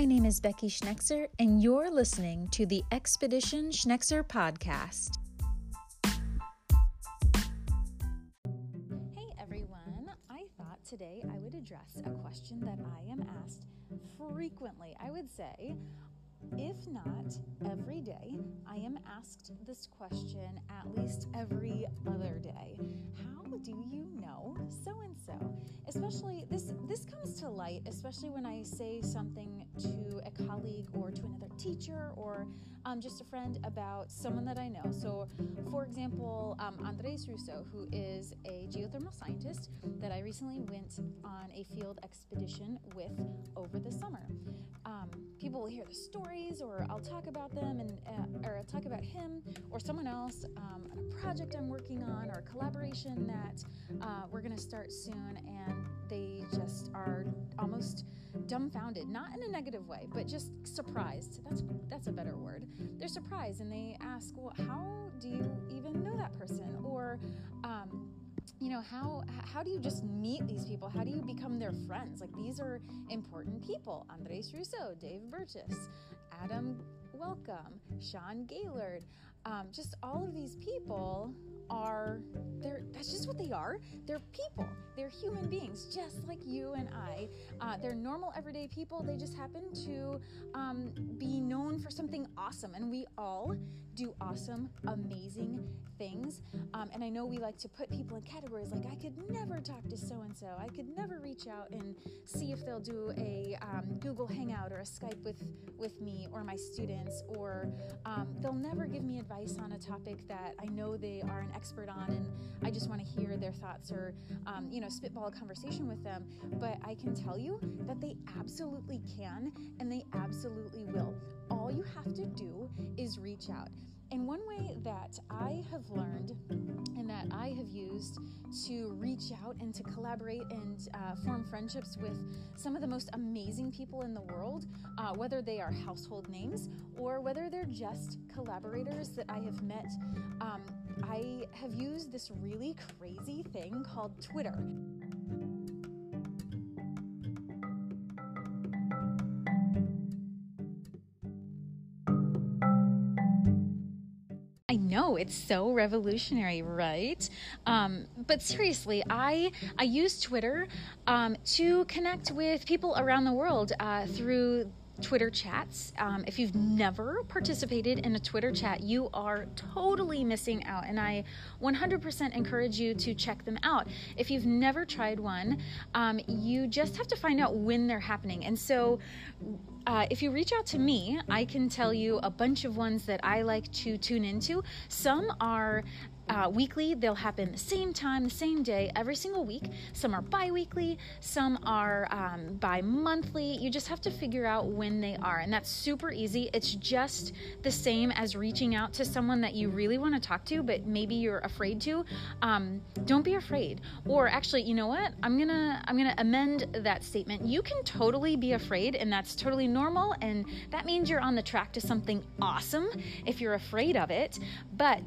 My name is Becky Schnekser, and you're listening to the Expedition Schnekser podcast. Hey everyone, I thought today I would address a question that I am asked frequently. I would say if not every day, I am asked this question at least every other day. How do you know so and so? Especially this this comes to light especially when I say something to a colleague or to another teacher or um, just a friend about someone that I know. So, for example, um, Andres Ruzo, who is a geothermal scientist that I recently went on a field expedition with over the summer. Um, people will hear the stories, or I'll talk about them, and uh, or I'll talk about him or someone else um, on a project I'm working on or a collaboration that uh, we're going to start soon, and they just are almost dumbfounded, not in a negative way, but just surprised. That's that's a better word. They're surprised and they ask, "Well, how do you even know that person?" Or um, you know how how do you just meet these people how do you become their friends like these are important people andres ruzo dave burgess adam welcome sean gaylord um, just all of these people are they're that's just what they are. They're people. They're human beings just like you and i. Uh, they're normal everyday people. They just happen to um, be known for something awesome. And we all do awesome amazing things um, and i know we like to put people in categories like i could never talk to so and so i could never reach out and see if they'll do a um, google hangout or a skype with with me or my students or um, they'll never give me advice on a topic that i know they are an expert on and I just want to hear their thoughts or, um, you know, spitball a conversation with them. But I can tell you that they absolutely can and they absolutely will. All you have to do is reach out. And one way that I have learned and that I have used to reach out and to collaborate and uh, form friendships with some of the most amazing people in the world, uh, whether they are household names or whether they're just collaborators that I have met, um, I have used this really crazy thing called Twitter. I know it's so revolutionary, right? Um, but seriously, I I use Twitter um, to connect with people around the world uh, through Twitter chats. Um, if you've never participated in a Twitter chat, you are totally missing out. And I 100% encourage you to check them out. If you've never tried one, um, you just have to find out when they're happening. And so, uh, if you reach out to me, I can tell you a bunch of ones that I like to tune into. Some are uh, weekly. They'll happen the same time, the same day, every single week. Some are bi weekly, some are um, bi monthly. You just have to figure out when they are. And that's super easy. It's just the same as reaching out to someone that you really want to talk to, but maybe you're afraid to. Um, don't be afraid. Or actually, you know what? I'm going to I'm going to amend that statement. You can totally be afraid and that's totally normal and that means you're on the track to something awesome if you're afraid of it. But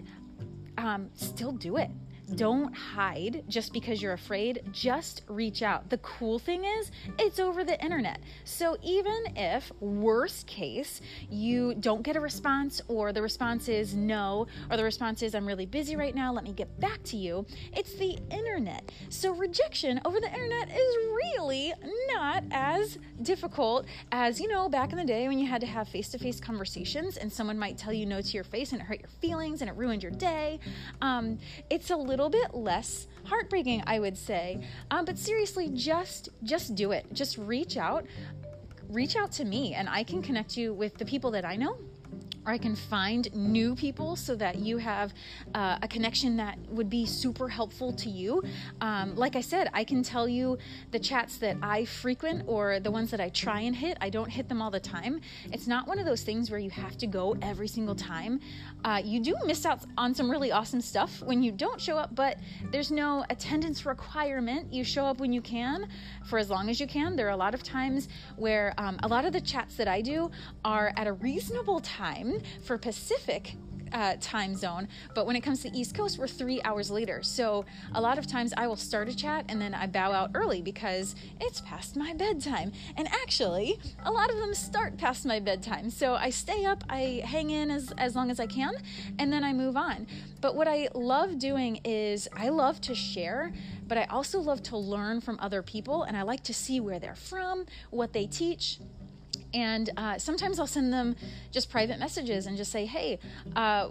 um, still do it. Don't hide just because you're afraid. Just reach out. The cool thing is, it's over the internet. So even if, worst case, you don't get a response, or the response is no, or the response is I'm really busy right now, let me get back to you, it's the internet. So rejection over the internet is really not as difficult as, you know, back in the day when you had to have face to face conversations and someone might tell you no to your face and it hurt your feelings and it ruined your day. Um, it's a little bit less heartbreaking, I would say. Um, but seriously, just just do it. Just reach out, reach out to me, and I can connect you with the people that I know or I can find new people so that you have uh, a connection that would be super helpful to you. Um, like I said, I can tell you the chats that I frequent or the ones that I try and hit. I don't hit them all the time. It's not one of those things where you have to go every single time. Uh, you do miss out on some really awesome stuff when you don't show up, but there's no attendance requirement. You show up when you can for as long as you can. There are a lot of times where um, a lot of the chats that I do are at a reasonable time for Pacific uh, time zone, but when it comes to East Coast, we're three hours later. So a lot of times I will start a chat and then I bow out early because it's past my bedtime. And actually, a lot of them start past my bedtime. So I stay up, I hang in as, as long as I can, and then I move on. But what I love doing is I love to share, but I also love to learn from other people, and I like to see where they're from, what they teach and uh, sometimes I'll send them just private messages and just say, hey, uh,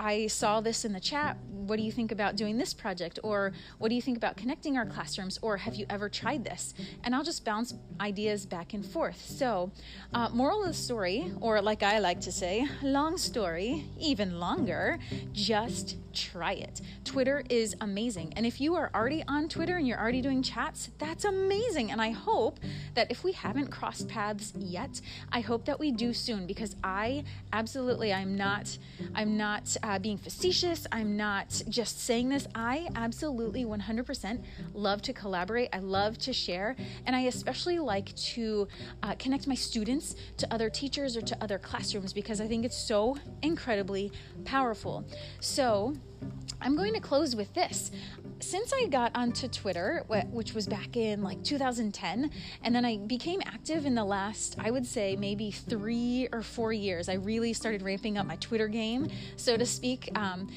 I saw this in the chat. What do you think about doing this project? Or what do you think about connecting our classrooms? Or have you ever tried this? And I'll just bounce ideas back and forth. So, uh, moral of the story, or like I like to say, long story, even longer, just try it. Twitter is amazing. And if you are already on Twitter and you're already doing chats, that's amazing. And I hope that if we haven't crossed paths yet, I hope that we do soon because I absolutely I'm not I'm not uh, being facetious. I'm not just saying this. I absolutely 100% love to collaborate. I love to share, and I especially like to uh, connect my students to other teachers or to other classrooms because I think it's so incredibly powerful. So I'm going to close with this. Since I got onto Twitter, which was back in like 2010, and then I became active in the last, I would say, maybe three or four years, I really started ramping up my Twitter game, so to speak. Um,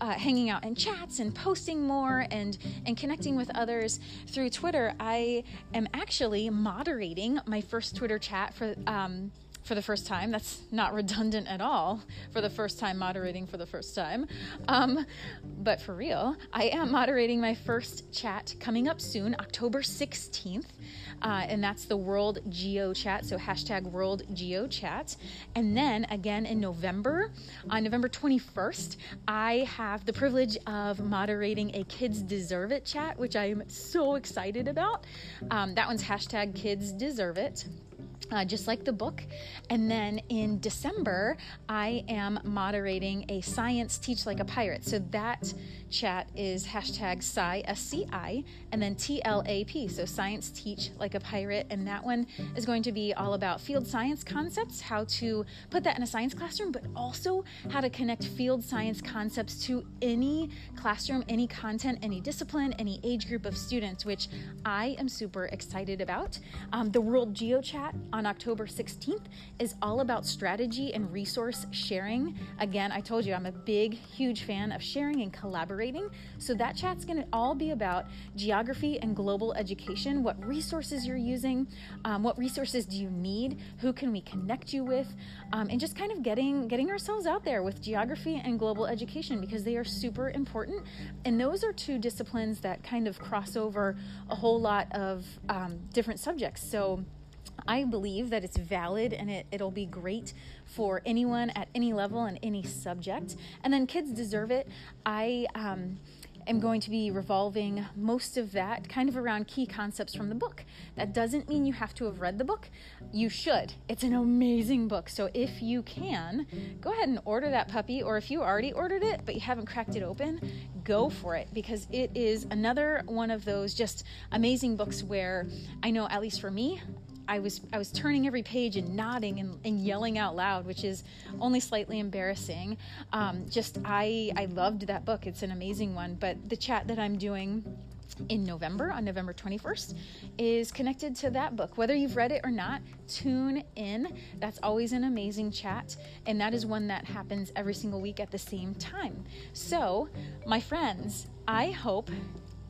uh, hanging out in chats and posting more and and connecting with others through Twitter, I am actually moderating my first Twitter chat for um, for the first time. That's not redundant at all for the first time moderating for the first time. Um, but for real, I am moderating my first chat coming up soon, October 16th. Uh, and that's the World Geo Chat, so hashtag World Geo Chat. And then again in November, on November 21st, I have the privilege of moderating a Kids Deserve It chat, which I'm so excited about. Um, that one's hashtag Kids Deserve It uh, just like the book. And then in December, I am moderating a Science Teach Like a Pirate. So that chat is hashtag Sci, S-C-I, and then T-L-A-P, so Science Teach Like a Pirate. And that one is going to be all about field science concepts, how to put that in a science classroom, but also how to connect field science concepts to any classroom, any content, any discipline, any age group of students, which I am super excited about. Um, the World Geo Chat on October 16th is all about strategy and resource sharing. Again, I told you I'm a big, huge fan of sharing and collaborating. So that chat's going to all be about geography and global education, what resources you're using, um, what resources do you need, who can we connect you with, um, and just kind of getting getting ourselves out there with geography and global education because they are super important. And those are two disciplines that kind of cross over a whole lot of um, different subjects. So I believe that it's valid and it, it'll be great for anyone at any level and any subject. And then kids deserve it. I um, am going to be revolving most of that kind of around key concepts from the book. That doesn't mean you have to have read the book. You should. It's an amazing book. So if you can, go ahead and order that puppy, or if you already ordered it but you haven't cracked it open, go for it because it is another one of those just amazing books where I know, at least for me, I was I was turning every page and nodding and, and yelling out loud, which is only slightly embarrassing. Um, just I I loved that book. It's an amazing one. But the chat that I'm doing in November on November 21st is connected to that book. Whether you've read it or not, tune in. That's always an amazing chat, and that is one that happens every single week at the same time. So, my friends, I hope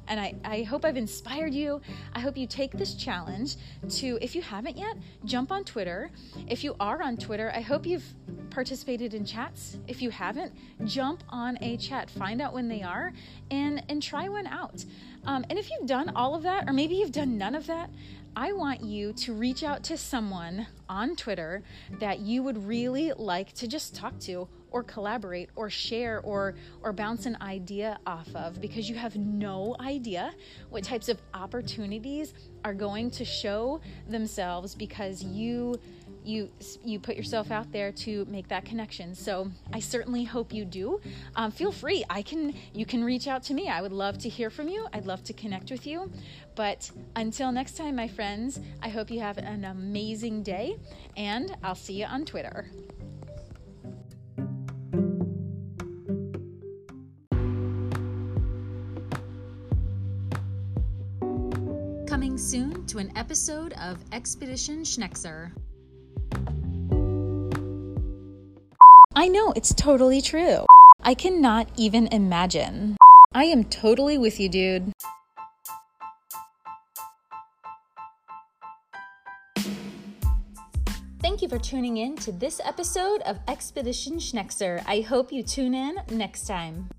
and I, I hope I've inspired you. I hope you take this challenge to, if you haven't yet, jump on Twitter. If you are on Twitter, I hope you've participated in chats. If you haven't, jump on a chat, find out when they are, and, and try one out. Um, and if you've done all of that, or maybe you've done none of that, I want you to reach out to someone on Twitter that you would really like to just talk to or collaborate or share or or bounce an idea off of because you have no idea what types of opportunities are going to show themselves because you you you put yourself out there to make that connection. So I certainly hope you do. Um, feel free. I can you can reach out to me. I would love to hear from you. I'd love to connect with you. But until next time, my friends, I hope you have an amazing day, and I'll see you on Twitter. To an episode of Expedition Schnekser. I know, it's totally true. I cannot even imagine. I am totally with you, dude. Thank you for tuning in to this episode of Expedition Schnekser. I hope you tune in next time.